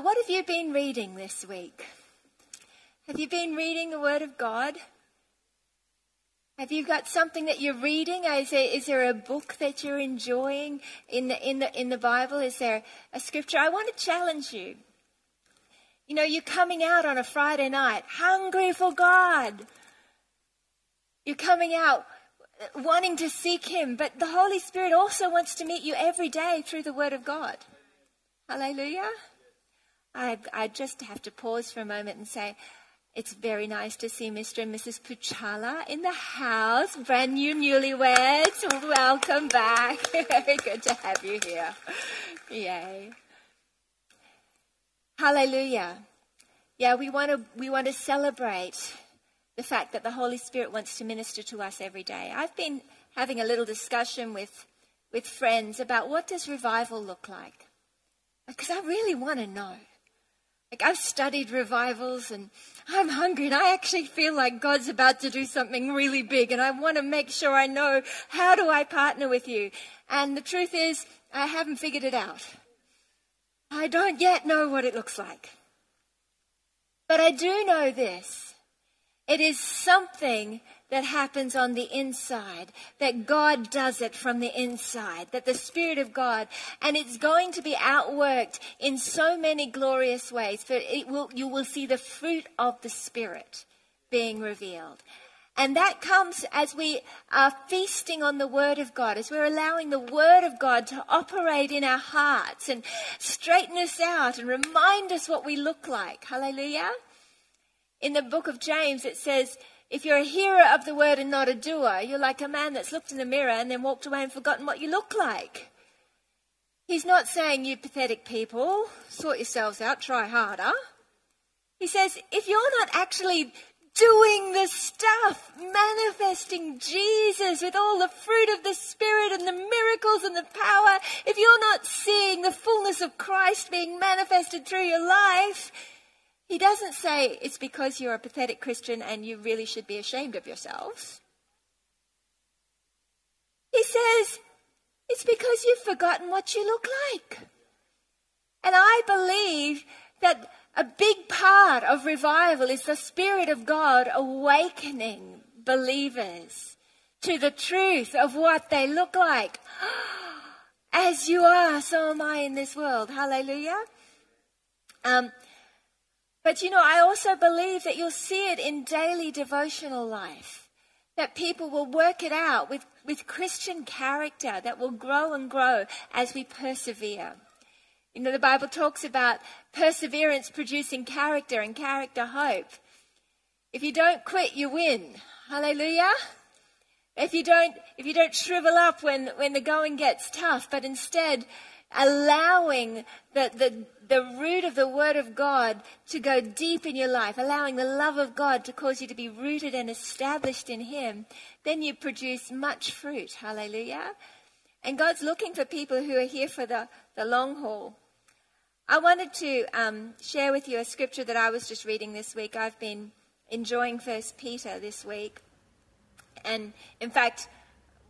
What have you been reading this week? Have you been reading the Word of God? Have you got something that you're reading? Is there, is there a book that you're enjoying in the, in, the, in the Bible? Is there a scripture? I want to challenge you. You know, you're coming out on a Friday night hungry for God. You're coming out wanting to seek Him, but the Holy Spirit also wants to meet you every day through the Word of God. Hallelujah. I, I just have to pause for a moment and say, it's very nice to see Mr. and Mrs. Puchala in the house. Brand new newlyweds. Welcome back. very good to have you here. Yay. Hallelujah. Yeah, we want to we want to celebrate the fact that the Holy Spirit wants to minister to us every day. I've been having a little discussion with with friends about what does revival look like? Because I really want to know. Like I've studied revivals and I'm hungry and I actually feel like God's about to do something really big and I want to make sure I know how do I partner with you. And the truth is I haven't figured it out. I don't yet know what it looks like. But I do know this. It is something that happens on the inside, that God does it from the inside, that the Spirit of God, and it's going to be outworked in so many glorious ways. It will, you will see the fruit of the Spirit being revealed. And that comes as we are feasting on the Word of God, as we're allowing the Word of God to operate in our hearts and straighten us out and remind us what we look like. Hallelujah. In the book of James, it says, if you're a hearer of the word and not a doer, you're like a man that's looked in the mirror and then walked away and forgotten what you look like. He's not saying, you pathetic people, sort yourselves out, try harder. He says, if you're not actually doing the stuff, manifesting Jesus with all the fruit of the Spirit and the miracles and the power, if you're not seeing the fullness of Christ being manifested through your life, he doesn't say it's because you're a pathetic Christian and you really should be ashamed of yourselves. He says it's because you've forgotten what you look like. And I believe that a big part of revival is the Spirit of God awakening believers to the truth of what they look like. As you are, so am I in this world. Hallelujah. Um, but you know, I also believe that you'll see it in daily devotional life. That people will work it out with, with Christian character that will grow and grow as we persevere. You know, the Bible talks about perseverance producing character and character hope. If you don't quit, you win. Hallelujah. If you don't, if you don't shrivel up when, when the going gets tough, but instead allowing the, the, the root of the Word of God to go deep in your life, allowing the love of God to cause you to be rooted and established in Him, then you produce much fruit. Hallelujah. And God's looking for people who are here for the, the long haul. I wanted to um, share with you a scripture that I was just reading this week. I've been enjoying First Peter this week, and in fact,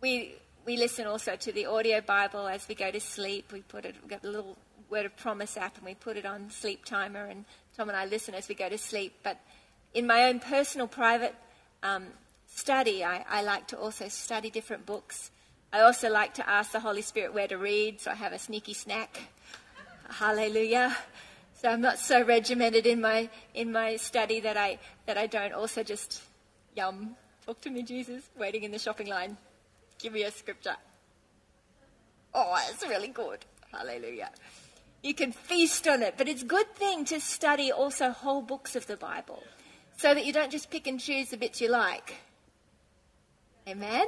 we we listen also to the audio Bible as we go to sleep. We put it, we got a little Word of Promise app, and we put it on sleep timer, and Tom and I listen as we go to sleep. But in my own personal, private um, study, I, I like to also study different books. I also like to ask the Holy Spirit where to read, so I have a sneaky snack Hallelujah. So I'm not so regimented in my in my study that I that I don't also just yum. Talk to me, Jesus. Waiting in the shopping line. Give me a scripture. Oh, it's really good. Hallelujah. You can feast on it, but it's a good thing to study also whole books of the Bible so that you don't just pick and choose the bits you like. Amen?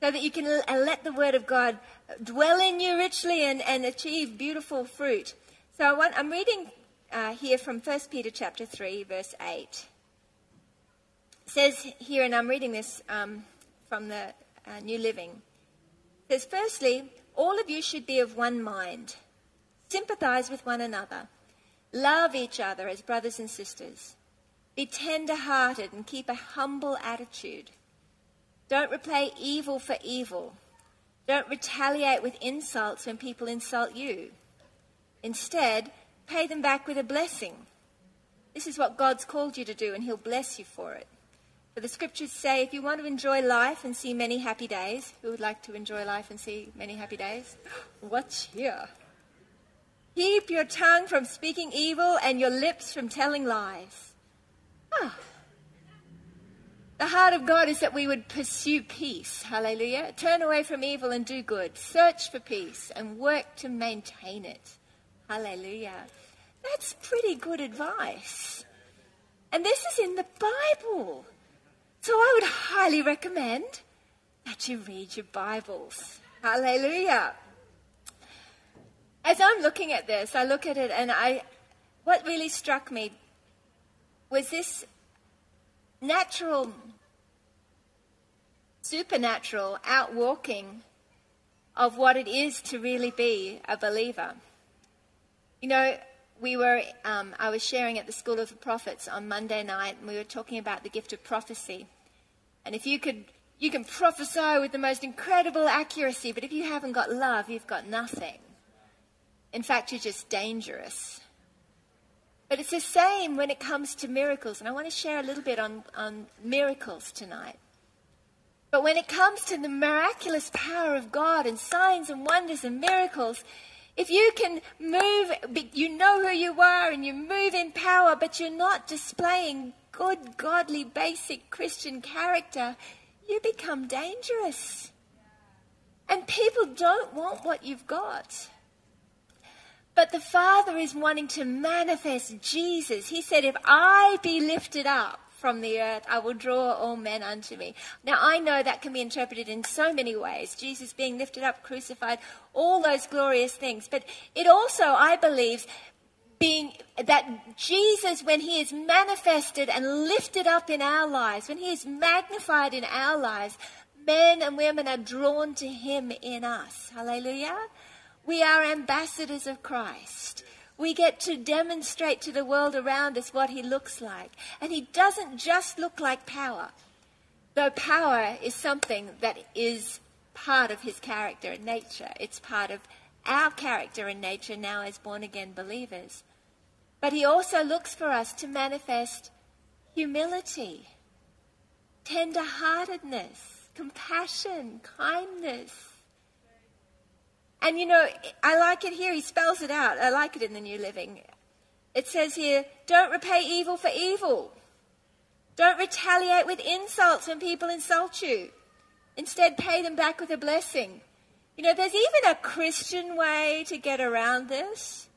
So that you can let the Word of God dwell in you richly and, and achieve beautiful fruit. So I want, I'm reading uh, here from 1 Peter chapter 3, verse 8. It says here, and I'm reading this um, from the uh, New Living. It says, Firstly, all of you should be of one mind, sympathize with one another, love each other as brothers and sisters, be tender hearted and keep a humble attitude. Don't repay evil for evil don't retaliate with insults when people insult you. Instead, pay them back with a blessing. This is what God's called you to do, and He'll bless you for it. For the scriptures say if you want to enjoy life and see many happy days, who would like to enjoy life and see many happy days? What's here? Keep your tongue from speaking evil and your lips from telling lies. Ah. The heart of God is that we would pursue peace. Hallelujah. Turn away from evil and do good. Search for peace and work to maintain it. Hallelujah. That's pretty good advice. And this is in the Bible. So I would highly recommend that you read your Bibles. Hallelujah. As I'm looking at this, I look at it and I what really struck me was this natural supernatural outwalking of what it is to really be a believer. You know, we were, um, I was sharing at the School of the Prophets on Monday night, and we were talking about the gift of prophecy. And if you could, you can prophesy with the most incredible accuracy, but if you haven't got love, you've got nothing. In fact, you're just dangerous. But it's the same when it comes to miracles, and I want to share a little bit on, on miracles tonight. But when it comes to the miraculous power of God and signs and wonders and miracles, if you can move, you know who you are and you move in power, but you're not displaying good, godly, basic Christian character, you become dangerous. And people don't want what you've got. But the Father is wanting to manifest Jesus. He said, If I be lifted up, from the earth, I will draw all men unto me. Now, I know that can be interpreted in so many ways Jesus being lifted up, crucified, all those glorious things. But it also, I believe, being that Jesus, when he is manifested and lifted up in our lives, when he is magnified in our lives, men and women are drawn to him in us. Hallelujah. We are ambassadors of Christ. We get to demonstrate to the world around us what he looks like. And he doesn't just look like power, though power is something that is part of his character and nature. It's part of our character and nature now as born again believers. But he also looks for us to manifest humility, tender heartedness, compassion, kindness and you know, I like it here. He spells it out. I like it in the New Living. It says here, don't repay evil for evil. Don't retaliate with insults when people insult you. Instead, pay them back with a blessing. You know, there's even a Christian way to get around this.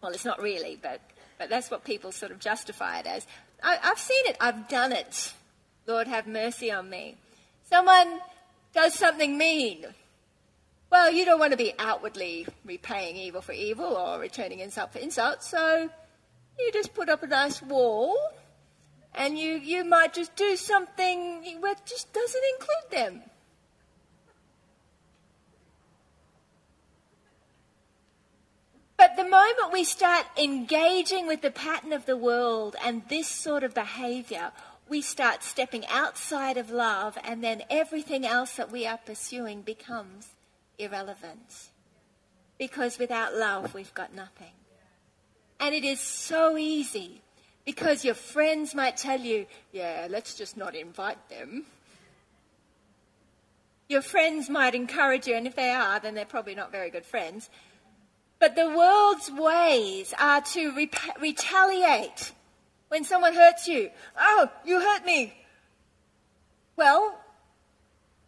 Well, it's not really, but, but that's what people sort of justify it as. I, I've seen it. I've done it. Lord, have mercy on me. Someone does something mean well, you don't want to be outwardly repaying evil for evil or returning insult for insult, so you just put up a nice wall and you, you might just do something that just doesn't include them. But the moment we start engaging with the pattern of the world and this sort of behavior, we start stepping outside of love, and then everything else that we are pursuing becomes irrelevant. Because without love, we've got nothing. And it is so easy because your friends might tell you, yeah, let's just not invite them. Your friends might encourage you, and if they are, then they're probably not very good friends. But the world's ways are to re- retaliate when someone hurts you. Oh, you hurt me. Well,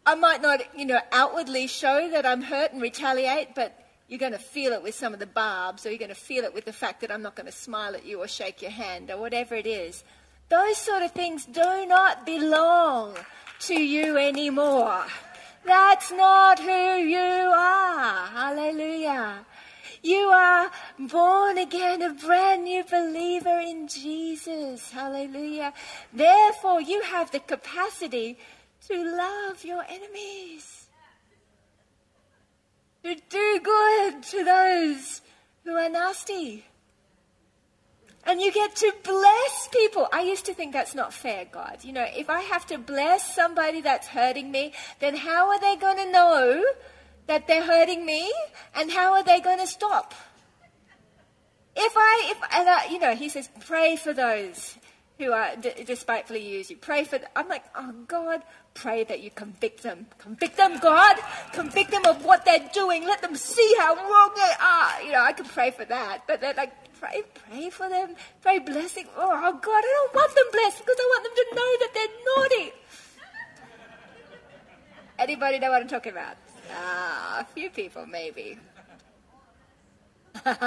I might not, you know, outwardly show that I'm hurt and retaliate, but you're going to feel it with some of the barbs, or you're going to feel it with the fact that I'm not going to smile at you or shake your hand, or whatever it is. Those sort of things do not belong to you anymore. That's not who you are. Hallelujah. You are born again, a brand new believer in Jesus. Hallelujah. Therefore, you have the capacity to love your enemies, to do good to those who are nasty. And you get to bless people. I used to think that's not fair, God. You know, if I have to bless somebody that's hurting me, then how are they going to know that they're hurting me, and how are they going to stop? If I, if, and I, you know, he says, pray for those who are d- despitefully use you. Pray for, I'm like, oh God, pray that you convict them. Convict them, God. Convict them of what they're doing. Let them see how wrong they are. You know, I can pray for that. But they're like, pray, pray for them. Pray blessing. Oh, God, I don't want them blessed because I want them to know that they're naughty. Anybody know what I'm talking about? Ah, a few people maybe. but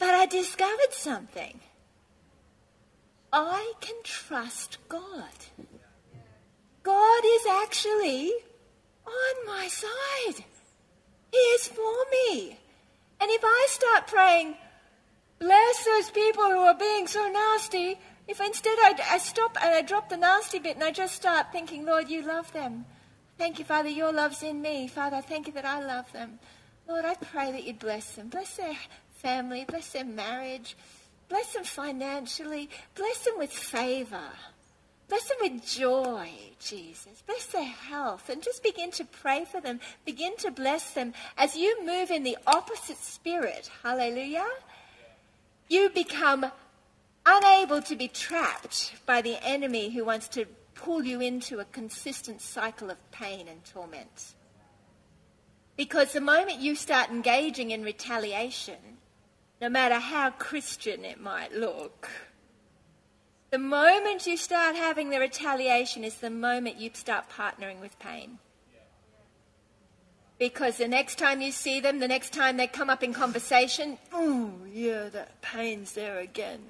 I discovered something. I can trust God. God is actually on my side. He is for me. And if I start praying, bless those people who are being so nasty, if instead I, I stop and I drop the nasty bit and I just start thinking, Lord, you love them. Thank you, Father, your love's in me. Father, thank you that I love them. Lord, I pray that you bless them. Bless their family, bless their marriage, bless them financially, bless them with favor. Bless them with joy, Jesus. Bless their health and just begin to pray for them. Begin to bless them as you move in the opposite spirit. Hallelujah. You become unable to be trapped by the enemy who wants to pull you into a consistent cycle of pain and torment. Because the moment you start engaging in retaliation, no matter how Christian it might look, the moment you start having the retaliation is the moment you start partnering with pain. Because the next time you see them, the next time they come up in conversation, oh, yeah, that pain's there again.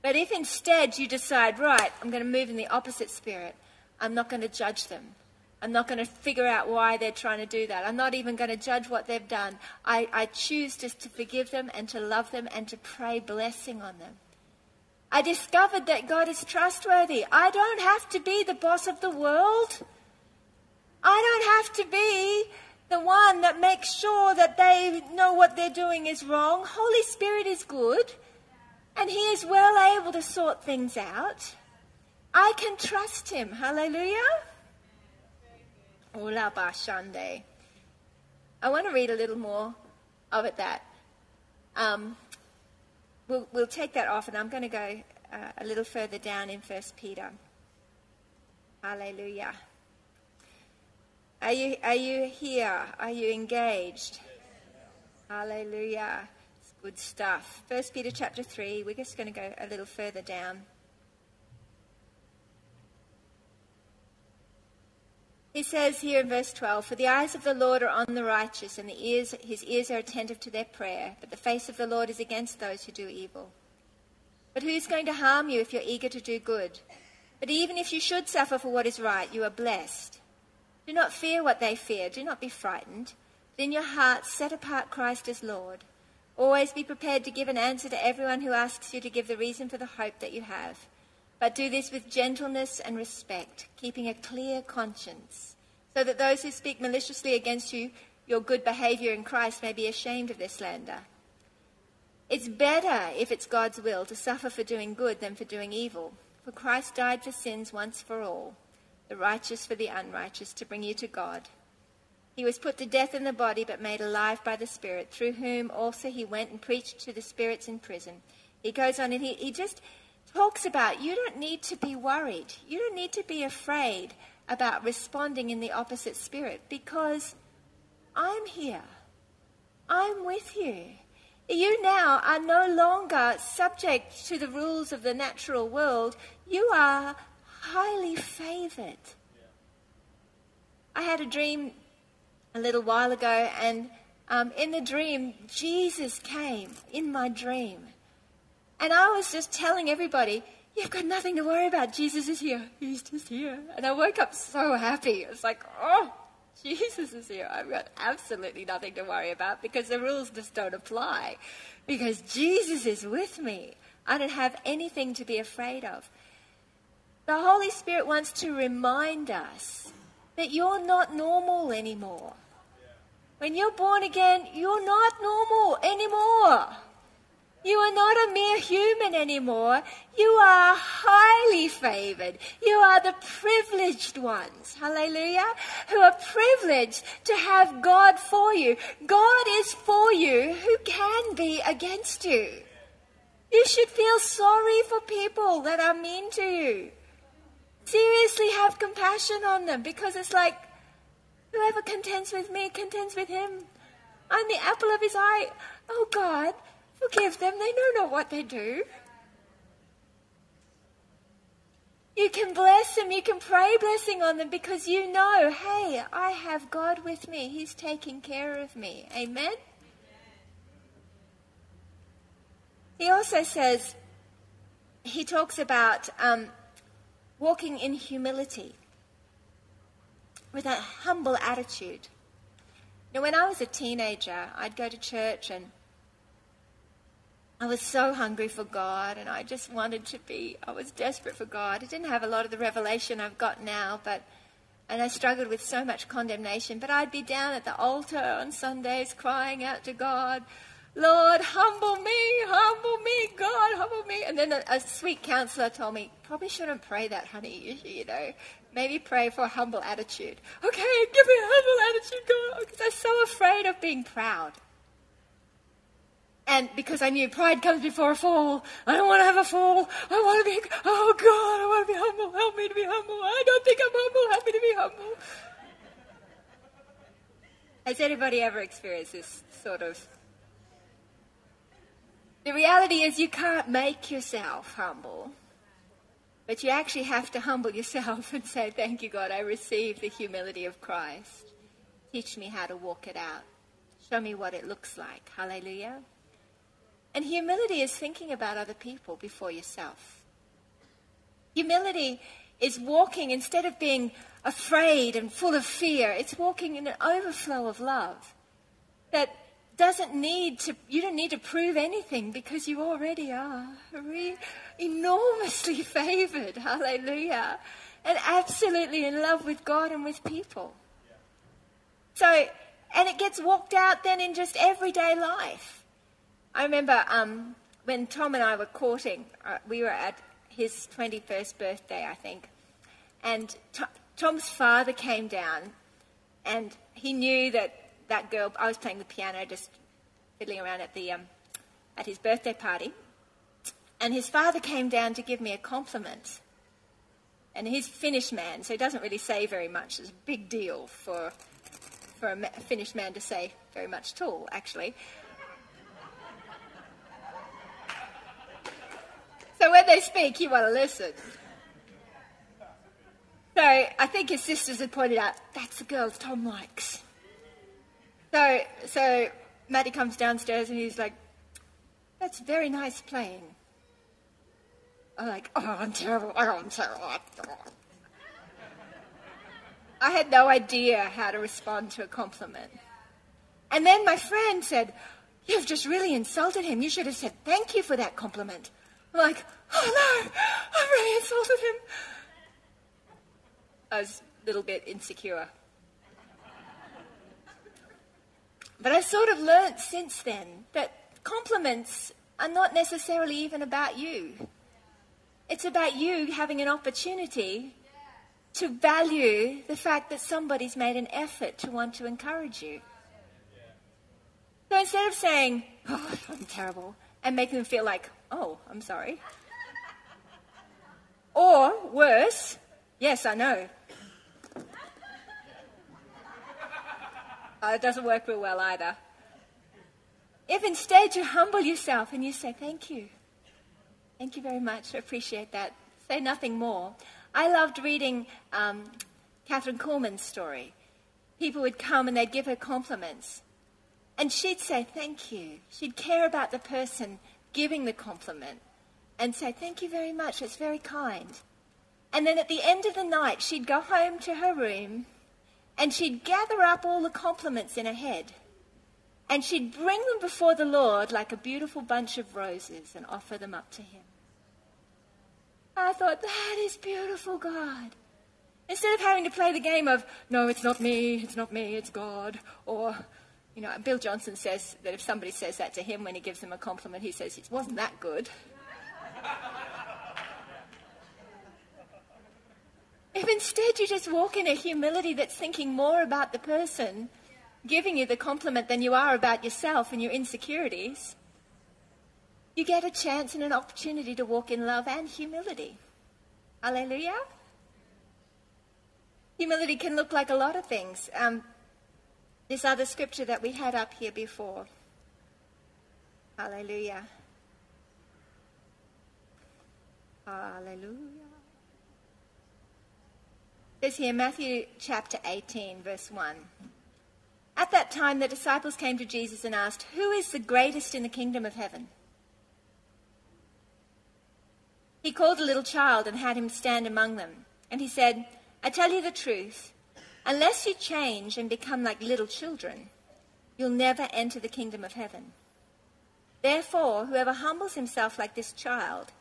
But if instead you decide, right, I'm going to move in the opposite spirit, I'm not going to judge them. I'm not going to figure out why they're trying to do that. I'm not even going to judge what they've done. I, I choose just to forgive them and to love them and to pray blessing on them. I discovered that God is trustworthy. I don't have to be the boss of the world. I don't have to be the one that makes sure that they know what they're doing is wrong. Holy Spirit is good, and He is well able to sort things out. I can trust Him. Hallelujah. Bashande. I want to read a little more of it that. Um, we'll, we'll take that off, and I'm going to go uh, a little further down in First Peter. Hallelujah. Are you, are you here? Are you engaged? Hallelujah. It's good stuff. First Peter chapter 3, we're just going to go a little further down. He says here in verse 12, For the eyes of the Lord are on the righteous, and the ears, his ears are attentive to their prayer, but the face of the Lord is against those who do evil. But who's going to harm you if you're eager to do good? But even if you should suffer for what is right, you are blessed. Do not fear what they fear, do not be frightened. But in your hearts set apart Christ as Lord. Always be prepared to give an answer to everyone who asks you to give the reason for the hope that you have. But do this with gentleness and respect, keeping a clear conscience, so that those who speak maliciously against you, your good behavior in Christ, may be ashamed of their slander. It's better, if it's God's will, to suffer for doing good than for doing evil. For Christ died for sins once for all, the righteous for the unrighteous, to bring you to God. He was put to death in the body, but made alive by the Spirit, through whom also he went and preached to the spirits in prison. He goes on and he, he just talks about you don't need to be worried. You don't need to be afraid about responding in the opposite spirit because I'm here. I'm with you. You now are no longer subject to the rules of the natural world. You are highly favored. I had a dream a little while ago, and um, in the dream, Jesus came in my dream. And I was just telling everybody, you've got nothing to worry about. Jesus is here. He's just here. And I woke up so happy. It was like, oh, Jesus is here. I've got absolutely nothing to worry about because the rules just don't apply. Because Jesus is with me. I don't have anything to be afraid of. The Holy Spirit wants to remind us that you're not normal anymore. When you're born again, you're not normal anymore. You are not a mere human anymore. You are highly favored. You are the privileged ones, hallelujah, who are privileged to have God for you. God is for you. Who can be against you? You should feel sorry for people that are mean to you. Seriously, have compassion on them because it's like whoever contends with me contends with him. I'm the apple of his eye. Oh God, Forgive them, they know not what they do. You can bless them, you can pray blessing on them because you know, hey, I have God with me. He's taking care of me. Amen? He also says, he talks about um, walking in humility with a humble attitude. Now, when I was a teenager, I'd go to church and I was so hungry for God and I just wanted to be, I was desperate for God. I didn't have a lot of the revelation I've got now, but, and I struggled with so much condemnation. But I'd be down at the altar on Sundays crying out to God, Lord, humble me, humble me, God, humble me. And then a, a sweet counselor told me, probably shouldn't pray that, honey, you, you know. Maybe pray for a humble attitude. Okay, give me a humble attitude, God, because I'm so afraid of being proud. And because I knew pride comes before a fall, I don't want to have a fall. I want to be, oh God, I want to be humble. Help me to be humble. I don't think I'm humble. Help me to be humble. Has anybody ever experienced this sort of? The reality is, you can't make yourself humble, but you actually have to humble yourself and say, Thank you, God, I receive the humility of Christ. Teach me how to walk it out. Show me what it looks like. Hallelujah. And humility is thinking about other people before yourself. Humility is walking, instead of being afraid and full of fear, it's walking in an overflow of love that doesn't need to, you don't need to prove anything because you already are re- enormously favored. Hallelujah. And absolutely in love with God and with people. So, and it gets walked out then in just everyday life. I remember um, when Tom and I were courting, uh, we were at his 21st birthday, I think, and Tom's father came down and he knew that that girl, I was playing the piano, just fiddling around at, the, um, at his birthday party, and his father came down to give me a compliment. And he's Finnish man, so he doesn't really say very much. It's a big deal for, for a Finnish man to say very much at all, actually. So when they speak, you want to listen. So I think his sisters had pointed out, that's the girl Tom likes. So, so Matti comes downstairs and he's like, that's very nice playing. I'm like, oh, I'm terrible. Oh, I'm terrible. I had no idea how to respond to a compliment. And then my friend said, You've just really insulted him. You should have said thank you for that compliment. Like, oh no, I've really insulted him. I was a little bit insecure. But I've sort of learnt since then that compliments are not necessarily even about you. It's about you having an opportunity to value the fact that somebody's made an effort to want to encourage you. So instead of saying, oh, I'm terrible, and making them feel like, oh, I'm sorry. Or worse, yes, I know. Uh, it doesn't work real well either. If instead you humble yourself and you say, Thank you. Thank you very much. I appreciate that. Say nothing more. I loved reading um, Kathryn Kuhlman's story. People would come and they'd give her compliments. And she'd say, Thank you. She'd care about the person giving the compliment and say, Thank you very much, it's very kind. And then at the end of the night, she'd go home to her room and she'd gather up all the compliments in her head and she'd bring them before the Lord like a beautiful bunch of roses and offer them up to Him. I thought, that is beautiful, God. Instead of having to play the game of, no, it's not me, it's not me, it's God, or You know, Bill Johnson says that if somebody says that to him when he gives them a compliment, he says, It wasn't that good. if instead you just walk in a humility that's thinking more about the person giving you the compliment than you are about yourself and your insecurities, you get a chance and an opportunity to walk in love and humility. Hallelujah. Humility can look like a lot of things. Um, this other scripture that we had up here before. Hallelujah. Hallelujah. Says here, Matthew chapter 18, verse 1. At that time, the disciples came to Jesus and asked, Who is the greatest in the kingdom of heaven? He called a little child and had him stand among them. And he said, I tell you the truth. Unless you change and become like little children, you'll never enter the kingdom of heaven. Therefore, whoever humbles himself like this child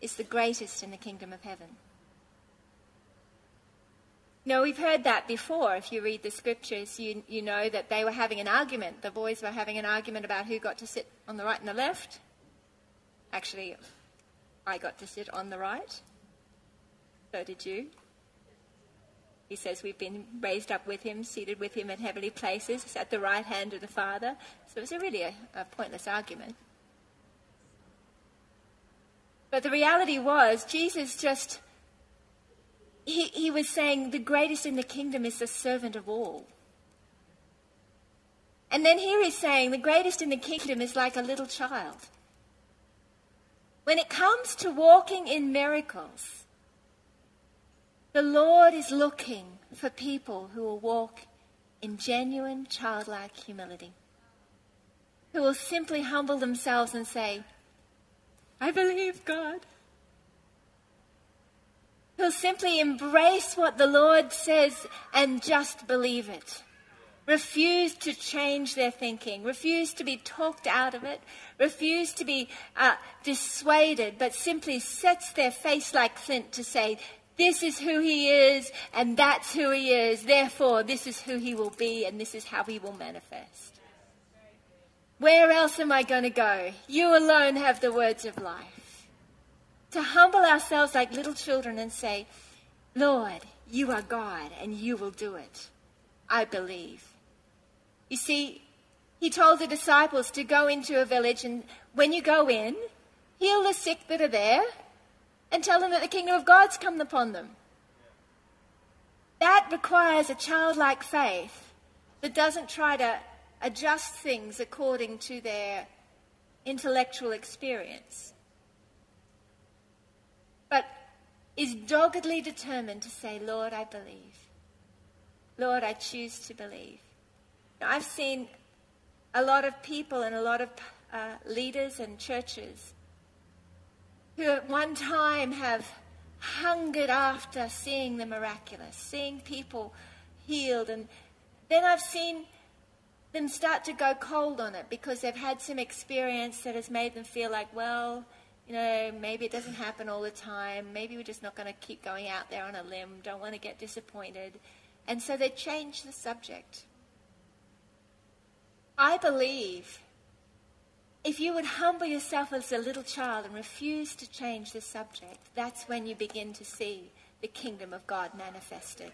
is the greatest in the kingdom of heaven. Now, we've heard that before. If you read the scriptures, you, you know that they were having an argument. The boys were having an argument about who got to sit on the right and the left. Actually, I got to sit on the right. So did you. He says we've been raised up with him, seated with him in heavenly places, at the right hand of the Father. So it was a really a, a pointless argument. But the reality was, Jesus just, he, he was saying the greatest in the kingdom is the servant of all. And then here he's saying the greatest in the kingdom is like a little child. When it comes to walking in miracles, the Lord is looking for people who will walk in genuine childlike humility, who will simply humble themselves and say, I believe God. Who'll simply embrace what the Lord says and just believe it. Refuse to change their thinking, refuse to be talked out of it, refuse to be uh, dissuaded, but simply sets their face like flint to say, this is who he is, and that's who he is. Therefore, this is who he will be, and this is how he will manifest. Where else am I going to go? You alone have the words of life. To humble ourselves like little children and say, Lord, you are God, and you will do it. I believe. You see, he told the disciples to go into a village, and when you go in, heal the sick that are there and tell them that the kingdom of God's come upon them. That requires a childlike faith that doesn't try to adjust things according to their intellectual experience, but is doggedly determined to say, Lord, I believe. Lord, I choose to believe. Now, I've seen a lot of people and a lot of uh, leaders and churches who at one time have hungered after seeing the miraculous, seeing people healed. And then I've seen them start to go cold on it because they've had some experience that has made them feel like, well, you know, maybe it doesn't happen all the time. Maybe we're just not going to keep going out there on a limb. Don't want to get disappointed. And so they change the subject. I believe if you would humble yourself as a little child and refuse to change the subject, that's when you begin to see the kingdom of God manifested.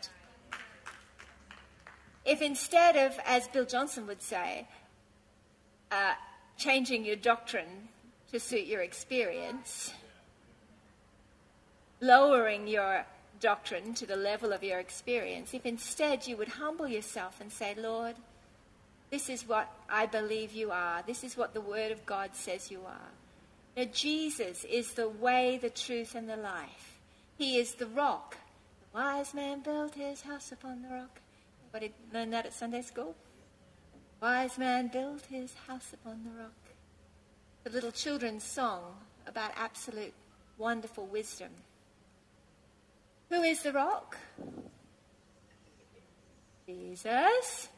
If instead of, as Bill Johnson would say, uh, changing your doctrine to suit your experience, lowering your doctrine to the level of your experience, if instead you would humble yourself and say, Lord, this is what I believe you are. This is what the Word of God says you are. Now, Jesus is the way, the truth, and the life. He is the rock. The wise man built his house upon the rock. Anybody learn that at Sunday school? Wise man built his house upon the rock. The little children's song about absolute wonderful wisdom. Who is the rock? Jesus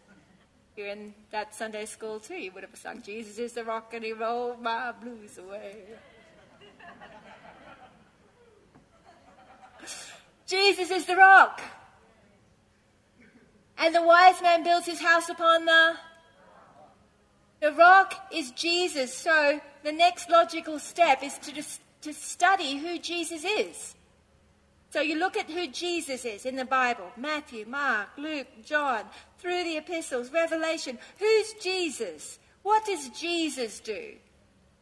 you're in that Sunday school too, you would have sung, Jesus is the rock and he rolled my blues away. Jesus is the rock. And the wise man builds his house upon the The rock is Jesus. So the next logical step is to, to study who Jesus is. So you look at who Jesus is in the Bible Matthew, Mark, Luke, John, through the epistles, Revelation. Who's Jesus? What does Jesus do?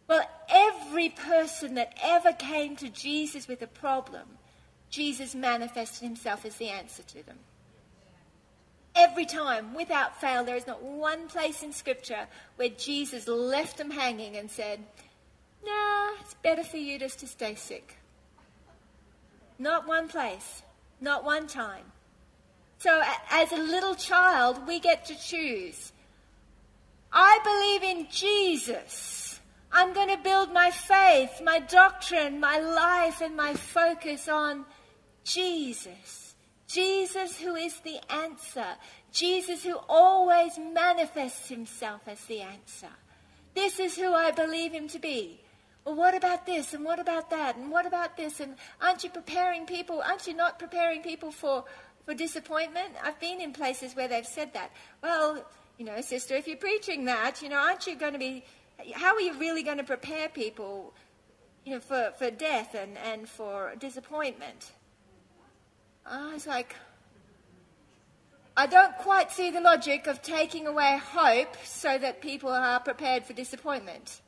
Well, every person that ever came to Jesus with a problem, Jesus manifested himself as the answer to them. Every time, without fail, there is not one place in Scripture where Jesus left them hanging and said, Nah, it's better for you just to stay sick. Not one place, not one time. So, as a little child, we get to choose. I believe in Jesus. I'm going to build my faith, my doctrine, my life, and my focus on Jesus. Jesus, who is the answer. Jesus, who always manifests himself as the answer. This is who I believe him to be. Well, what about this? And what about that? And what about this? And aren't you preparing people? Aren't you not preparing people for, for disappointment? I've been in places where they've said that. Well, you know, sister, if you're preaching that, you know, aren't you going to be, how are you really going to prepare people, you know, for, for death and, and for disappointment? I was like, I don't quite see the logic of taking away hope so that people are prepared for disappointment.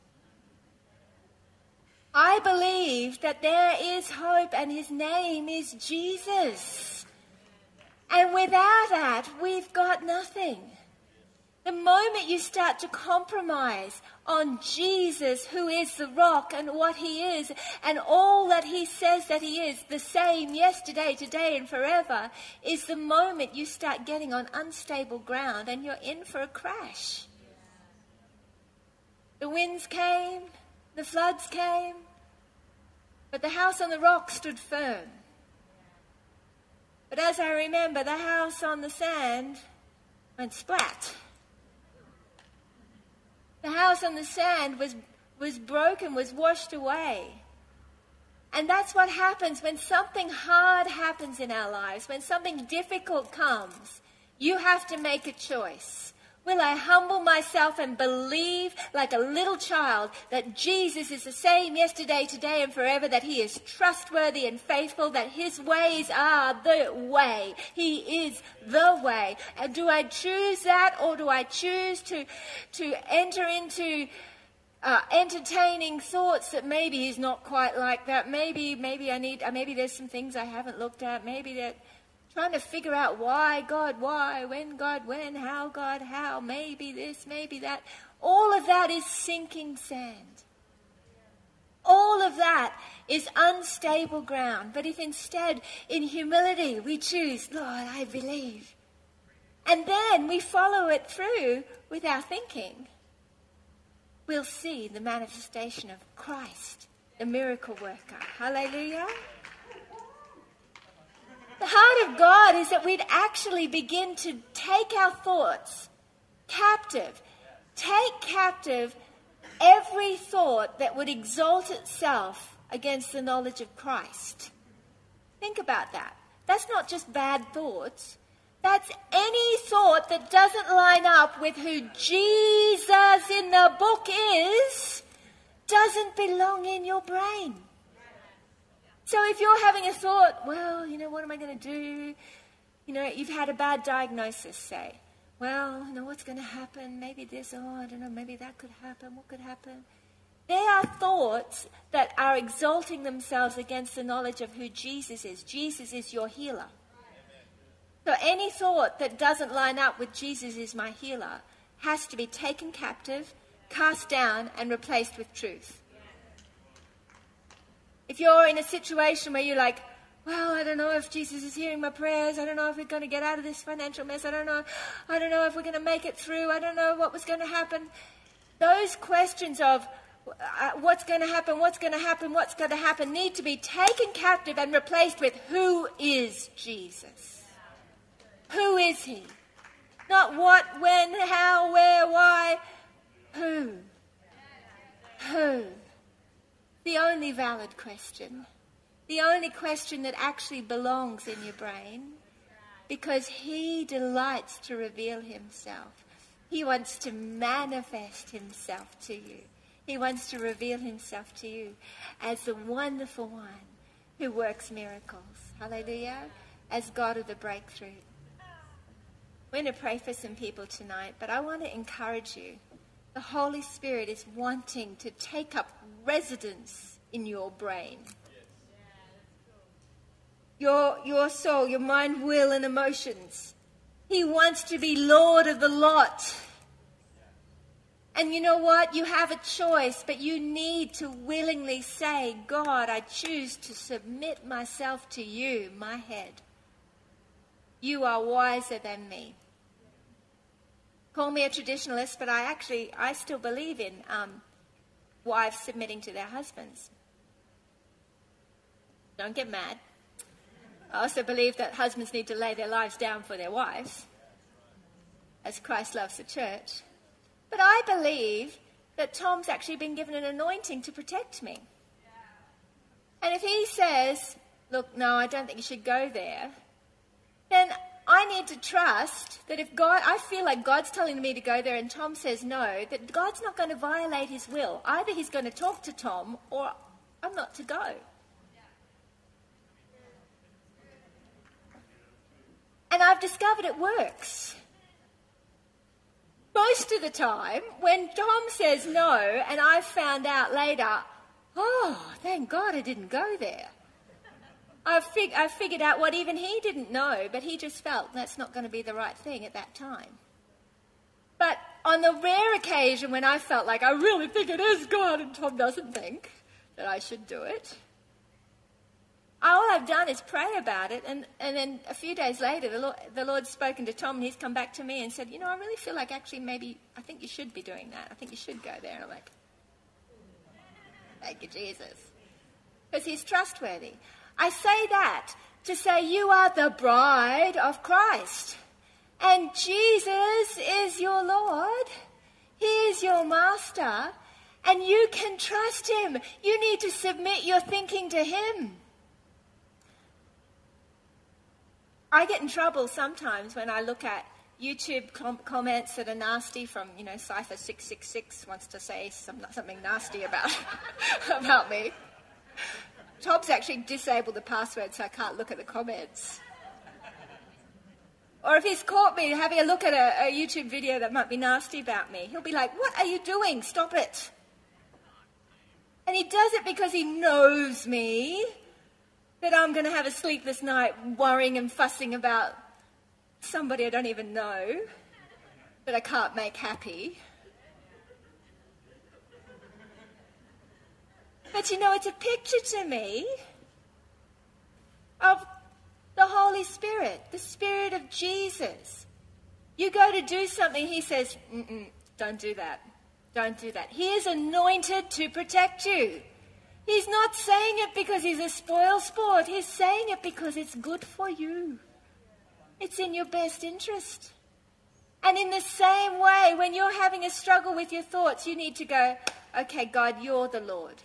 I believe that there is hope and his name is Jesus. And without that, we've got nothing. The moment you start to compromise on Jesus, who is the rock and what he is, and all that he says that he is, the same yesterday, today, and forever, is the moment you start getting on unstable ground and you're in for a crash. The winds came, the floods came, but the house on the rock stood firm. But as I remember, the house on the sand went splat. The house on the sand was, was broken, was washed away. And that's what happens when something hard happens in our lives, when something difficult comes. You have to make a choice. Will I humble myself and believe like a little child that Jesus is the same yesterday, today, and forever, that he is trustworthy and faithful, that his ways are the way? He is the way. And do I choose that or do I choose to, to enter into uh, entertaining thoughts that maybe he's not quite like that. Maybe, maybe I need, uh, maybe there's some things I haven't looked at. Maybe that trying to figure out why God, why, when God, when, how God, how, maybe this, maybe that. All of that is sinking sand. All of that is unstable ground. But if instead, in humility, we choose, Lord, I believe, and then we follow it through with our thinking, we'll see the manifestation of Christ, the miracle worker. Hallelujah. The heart of God is that we'd actually begin to take our thoughts captive, take captive every thought that would exalt itself against the knowledge of Christ. Think about that. That's not just bad thoughts. That's any thought that doesn't line up with who Jesus in the book is, doesn't belong in your brain. So if you're having a thought, well, you know, what am I going to do? You know, you've had a bad diagnosis, say. Well, you know, what's going to happen? Maybe this, oh, I don't know, maybe that could happen. What could happen? They are thoughts that are exalting themselves against the knowledge of who Jesus is. Jesus is your healer. So any thought that doesn't line up with Jesus is my healer has to be taken captive, cast down, and replaced with truth. If you're in a situation where you're like, well, I don't know if Jesus is hearing my prayers. I don't know if we're going to get out of this financial mess. I don't know. I don't know if we're going to make it through. I don't know what was going to happen. Those questions of uh, what's going to happen, what's going to happen, what's going to happen need to be taken captive and replaced with who is Jesus? Who is he? Not what, when, how, where, why. Who? Who? The only valid question, the only question that actually belongs in your brain, because He delights to reveal Himself. He wants to manifest himself to you. He wants to reveal himself to you as the wonderful one who works miracles. Hallelujah. As God of the breakthrough. We're going to pray for some people tonight, but I want to encourage you. The Holy Spirit is wanting to take up residence in your brain. Your, your soul, your mind, will, and emotions. He wants to be Lord of the lot. And you know what? You have a choice, but you need to willingly say, God, I choose to submit myself to you, my head. You are wiser than me. Call me a traditionalist, but I actually, I still believe in um, wives submitting to their husbands. Don't get mad. I also believe that husbands need to lay their lives down for their wives, as Christ loves the church. But I believe that Tom's actually been given an anointing to protect me. And if he says, Look, no, I don't think you should go there, then I need to trust that if God, I feel like God's telling me to go there and Tom says no, that God's not going to violate his will. Either he's going to talk to Tom or I'm not to go. And I've discovered it works. Most of the time, when Tom says no, and I found out later, oh, thank God I didn't go there. I, fig- I figured out what even he didn't know, but he just felt that's not going to be the right thing at that time. But on the rare occasion when I felt like I really think it is God and Tom doesn't think that I should do it, all I've done is pray about it. And, and then a few days later, the, Lord, the Lord's spoken to Tom and he's come back to me and said, You know, I really feel like actually maybe I think you should be doing that. I think you should go there. And I'm like, Thank you, Jesus. Because he's trustworthy. I say that to say you are the bride of Christ. And Jesus is your Lord. He is your master. And you can trust him. You need to submit your thinking to him. I get in trouble sometimes when I look at YouTube com- comments that are nasty from, you know, Cypher666 wants to say some, something nasty about, about me. Tom's actually disabled the password so I can't look at the comments. Or if he's caught me having a look at a, a, YouTube video that might be nasty about me, he'll be like, What are you doing? Stop it. And he does it because he knows me, that I'm going to have a sleepless night worrying and fussing about somebody I don't even know, that I can't make happy. But you know, it's a picture to me of the Holy Spirit, the Spirit of Jesus. You go to do something, he says, don't do that. Don't do that. He is anointed to protect you. He's not saying it because he's a spoil sport. He's saying it because it's good for you. It's in your best interest. And in the same way, when you're having a struggle with your thoughts, you need to go, okay, God, you're the Lord.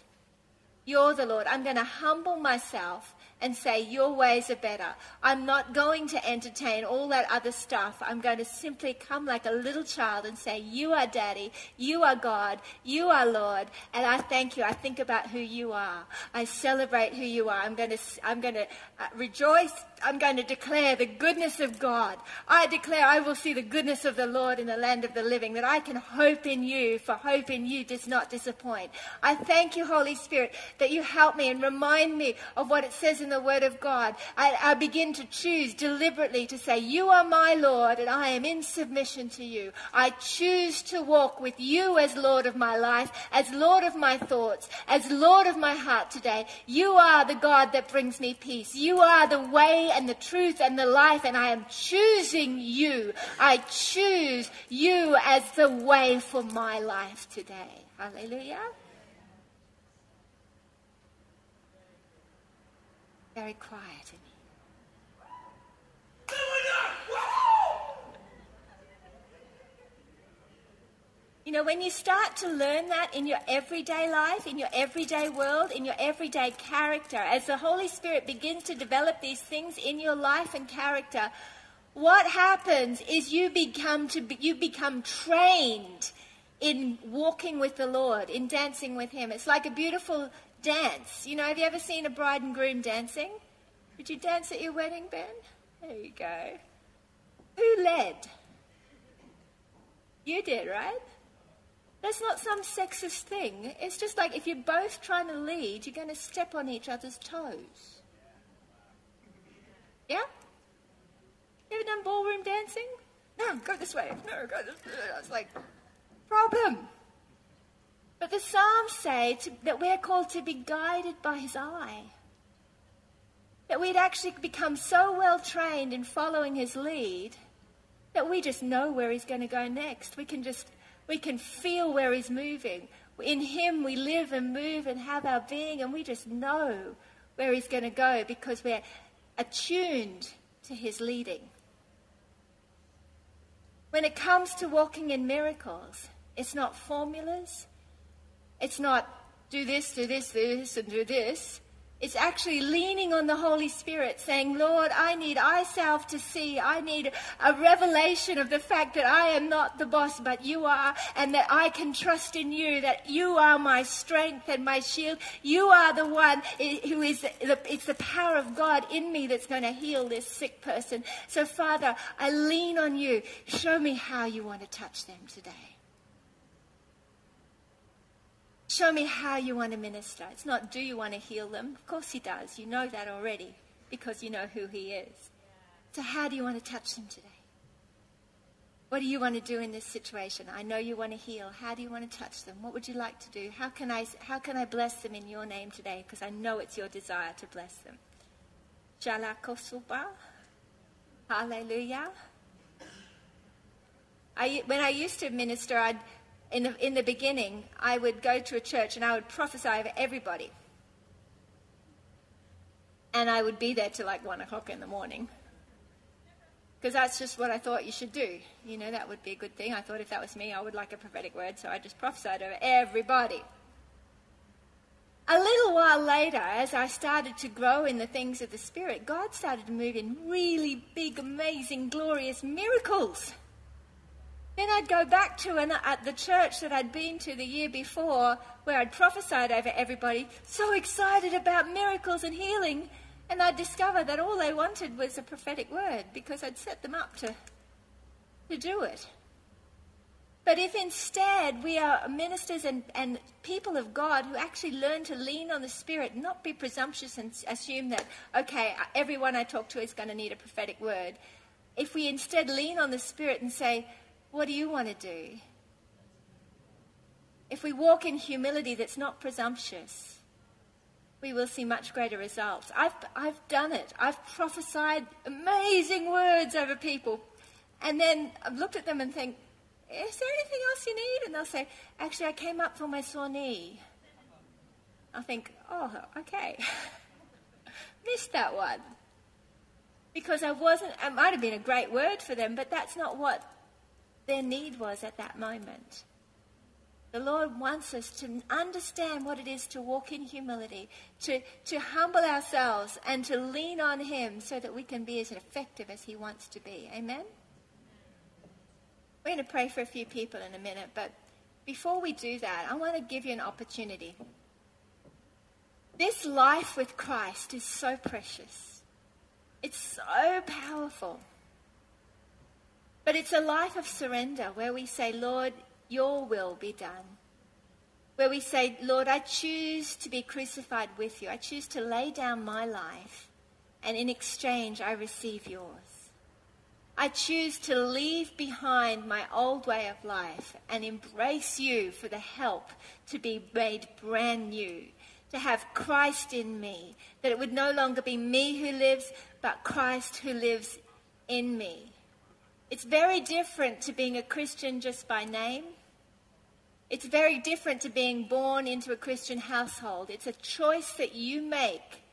You're the Lord. I'm going to humble myself and say, Your ways are better. I'm not going to entertain all that other stuff. I'm going to simply come like a little child and say, You are Daddy. You are God. You are Lord. And I thank you. I think about who you are. I celebrate who you are. I'm going to, I'm going to uh, rejoice. I'm going to declare the goodness of God. I declare I will see the goodness of the Lord in the land of the living, that I can hope in you, for hope in you does not disappoint. I thank you, Holy Spirit, that you help me and remind me of what it says in the Word of God, I, I begin to choose deliberately to say, You are my Lord, and I am in submission to you. I choose to walk with you as Lord of my life, as Lord of my thoughts, as Lord of my heart today. You are the God that brings me peace. You are the way and the truth and the life, and I am choosing you. I choose you as the way for my life today. Hallelujah. very quiet in here. You know, when you start to learn that in your everyday life, in your everyday world, in your everyday character, as the Holy Spirit begins to develop these things in your life and character, what happens is you become to be, you become trained in walking with the Lord, in dancing with Him. It's like a beautiful dance. You know, have you ever seen a bride and groom dancing? Did you dance at your wedding, Ben? There you go. Who led? You did, right? That's not some sexist thing. It's just like if you're both trying to lead, you're going to step on each other's toes. Yeah? You ever done ballroom dancing? No, go this way. No, go this way. It's like, problem. But the Psalms say to, that we're called to be guided by his eye. That we'd actually become so well trained in following his lead that we just know where he's going to go next. We can just, we can feel where he's moving. In him we live and move and have our being, and we just know where he's going to go because we're attuned to his leading. When it comes to walking in miracles, it's not formulas. It's not do this, do this, do this, and do this. It's actually leaning on the Holy Spirit, saying, Lord, I need eyesight to see. I need a revelation of the fact that I am not the boss, but you are, and that I can trust in you, that you are my strength and my shield. You are the one who is, the, it's the power of God in me that's going to heal this sick person. So, Father, I lean on you. Show me how you want to touch them today. Show me how you want to minister. It's not do you want to heal them? Of course he does. You know that already because you know who he is. So how do you want to touch them today? What do you want to do in this situation? I know you want to heal. How do you want to touch them? What would you like to do? How can I, how can I bless them in your name today? Because I know it's your desire to bless them. Hallelujah. I, when I used to minister, I'd in the, in the beginning, I would go to a church and I would prophesy over everybody. And I would be there till like one o'clock in the morning. Because that's just what I thought you should do. You know, that would be a good thing. I thought if that was me, I would like a prophetic word, so I just prophesied over everybody. A little while later, as I started to grow in the things of the Spirit, God started to move in really big, amazing, glorious miracles. Then I'd go back to an, at the church that I'd been to the year before, where I'd prophesied over everybody, so excited about miracles and healing, and I'd discover that all they wanted was a prophetic word because I'd set them up to, to do it. But if instead we are ministers and, and people of God who actually learn to lean on the Spirit, not be presumptuous and assume that, okay, uh, everyone I talk to is going to need a prophetic word, if we instead lean on the Spirit and say, what do you want to do? If we walk in humility that's not presumptuous, we will see much greater results. I've, I've done it. I've prophesied amazing words over people. And then I've looked at them and think, is there anything else you need? And they'll say, actually, I came up for my sore knee. I think, oh, okay. Missed that one. Because I wasn't, it might have been a great word for them, but that's not what their need was at that moment. The Lord wants us to understand what it is to walk in humility, to, to humble ourselves, and to lean on Him so that we can be as effective as He wants to be. Amen? We're going to pray for a few people in a minute, but before we do that, I want to give you an opportunity. This life with Christ is so precious, it's so powerful. But it's a life of surrender where we say, Lord, your will be done. Where we say, Lord, I choose to be crucified with you. I choose to lay down my life, and in exchange, I receive yours. I choose to leave behind my old way of life and embrace you for the help to be made brand new, to have Christ in me, that it would no longer be me who lives, but Christ who lives in me. It's very different to being a Christian just by name. It's very different to being born into a Christian household. It's a choice that you make,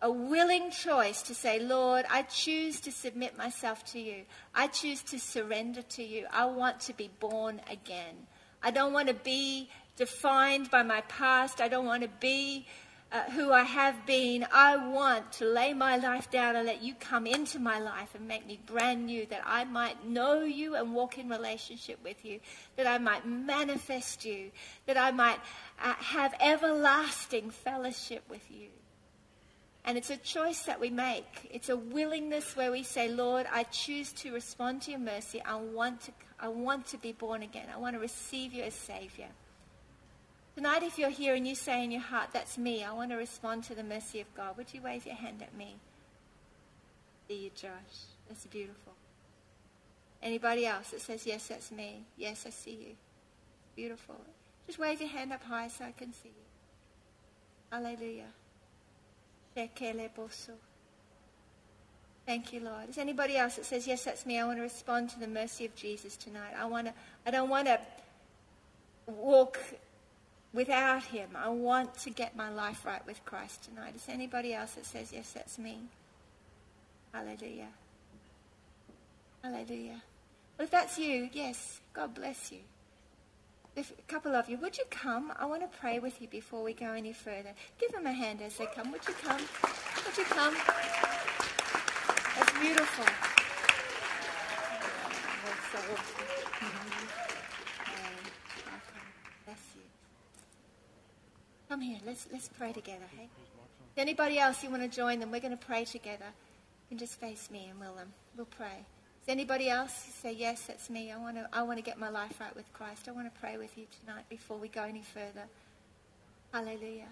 a willing choice to say, Lord, I choose to submit myself to you. I choose to surrender to you. I want to be born again. I don't want to be defined by my past. I don't want to be uh, who I have been, I want to lay my life down and let you come into my life and make me brand new, that I might know you and walk in relationship with you, that I might manifest you, that I might uh, have everlasting fellowship with you. And it's a choice that we make. It's a willingness where we say, Lord, I choose to respond to your mercy. I want to, I want to be born again. I want to receive you as Savior. Tonight, if you're here and you say in your heart, that's me, I want to respond to the mercy of God, would you wave your hand at me? See you, Josh. That's beautiful. Anybody else that says, yes, that's me. Yes, I see you. Beautiful. Just wave your hand up high so I can see you. Hallelujah. Thank you, Lord. Is anybody else that says, yes, that's me? I want to respond to the mercy of Jesus tonight. I want to, I don't want to walk without him. I want to get my life right with Christ tonight. Is anybody else that says, yes, that's me? Hallelujah. Hallelujah. Well, if that's you, yes, God bless you. If a couple of you, would you come? I want to pray with you before we go any further. Give them a hand as they come. Would you come? Would you come? That's beautiful. Come here. Let's let's pray together, hey? Anybody else you want to join them? We're going to pray together. You can just face me and we'll um, we'll pray. Is anybody else say yes? That's me. I want to I want to get my life right with Christ. I want to pray with you tonight before we go any further. Hallelujah.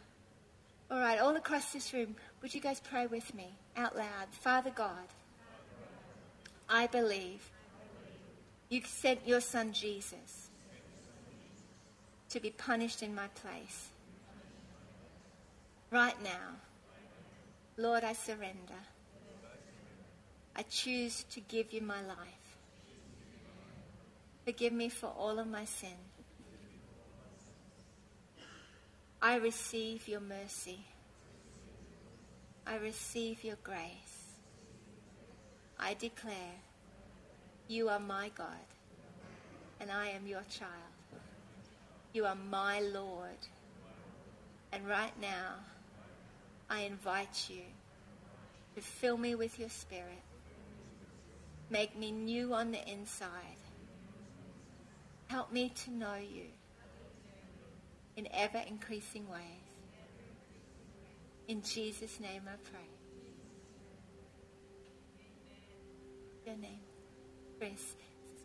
All right, all across this room, would you guys pray with me out loud? Father God, I believe you sent your son Jesus to be punished in my place right now. Lord, I surrender. I choose to give you my life. Forgive me for all of my sin. I receive your mercy. I receive your grace. I declare you are my God and I am your child. You are my Lord. And right now, I invite you to fill me with your spirit. Make me new on the inside. Help me to know you in ever increasing ways. In Jesus' name I pray. Your name, Chris.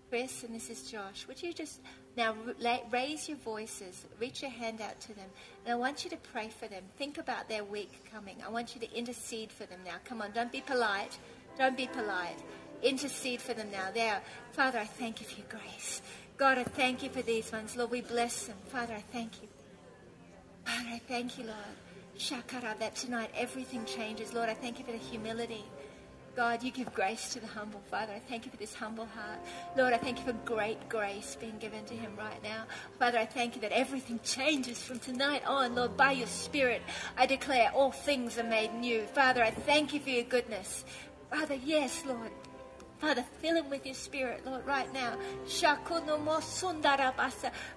Chris and this is Josh. Would you just now raise your voices, reach your hand out to them, and I want you to pray for them. Think about their week coming. I want you to intercede for them now. Come on, don't be polite. Don't be polite. Intercede for them now. There, Father, I thank you for your grace. God, I thank you for these ones. Lord, we bless them. Father, I thank you. Father, I thank you, Lord. Shakara, that tonight everything changes. Lord, I thank you for the humility. God, you give grace to the humble. Father, I thank you for this humble heart. Lord, I thank you for great grace being given to him right now. Father, I thank you that everything changes from tonight on. Lord, by your Spirit, I declare all things are made new. Father, I thank you for your goodness. Father, yes, Lord. Father, fill him with your spirit, Lord, right now.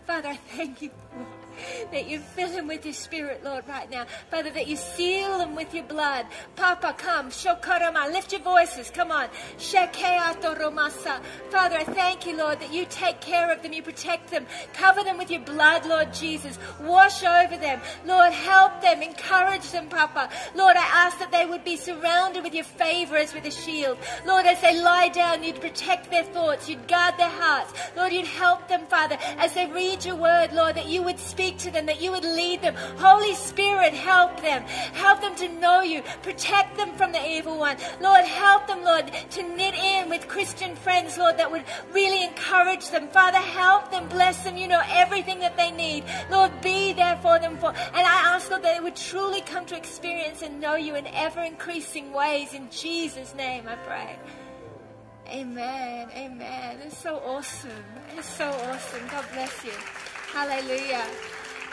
Father, I thank you, Lord that you fill him with your spirit, Lord, right now. Father, that you seal him with your blood. Papa, come. Shokarama. Lift your voices. Come on. Shekeatoromasa. Father, I thank you, Lord, that you take care of them. You protect them. Cover them with your blood, Lord Jesus. Wash over them. Lord, help them. Encourage them, Papa. Lord, I ask that they would be surrounded with your favor as with a shield. Lord, as they lie down, you'd protect their thoughts. You'd guard their hearts. Lord, you'd help them, Father, as they read your word, Lord, that you would speak speak to them, that you would lead them. Holy Spirit, help them. Help them to know you. Protect them from the evil one. Lord, help them, Lord, to knit in with Christian friends, Lord, that would really encourage them. Father, help them, bless them. You know everything that they need. Lord, be there for them. For, and I ask, Lord, that they would truly come to experience and know you in ever increasing ways. In Jesus' name, I pray. Amen. Amen. It's so awesome. It's so awesome. God bless you. Hallelujah.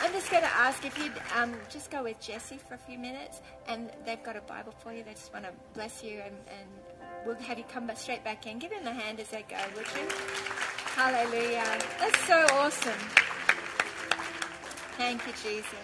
I'm just going to ask if you'd um, just go with Jesse for a few minutes, and they've got a Bible for you. They just want to bless you, and, and we'll have you come straight back in. Give them a hand as they go, would you? Hallelujah. That's so awesome. Thank you, Jesus.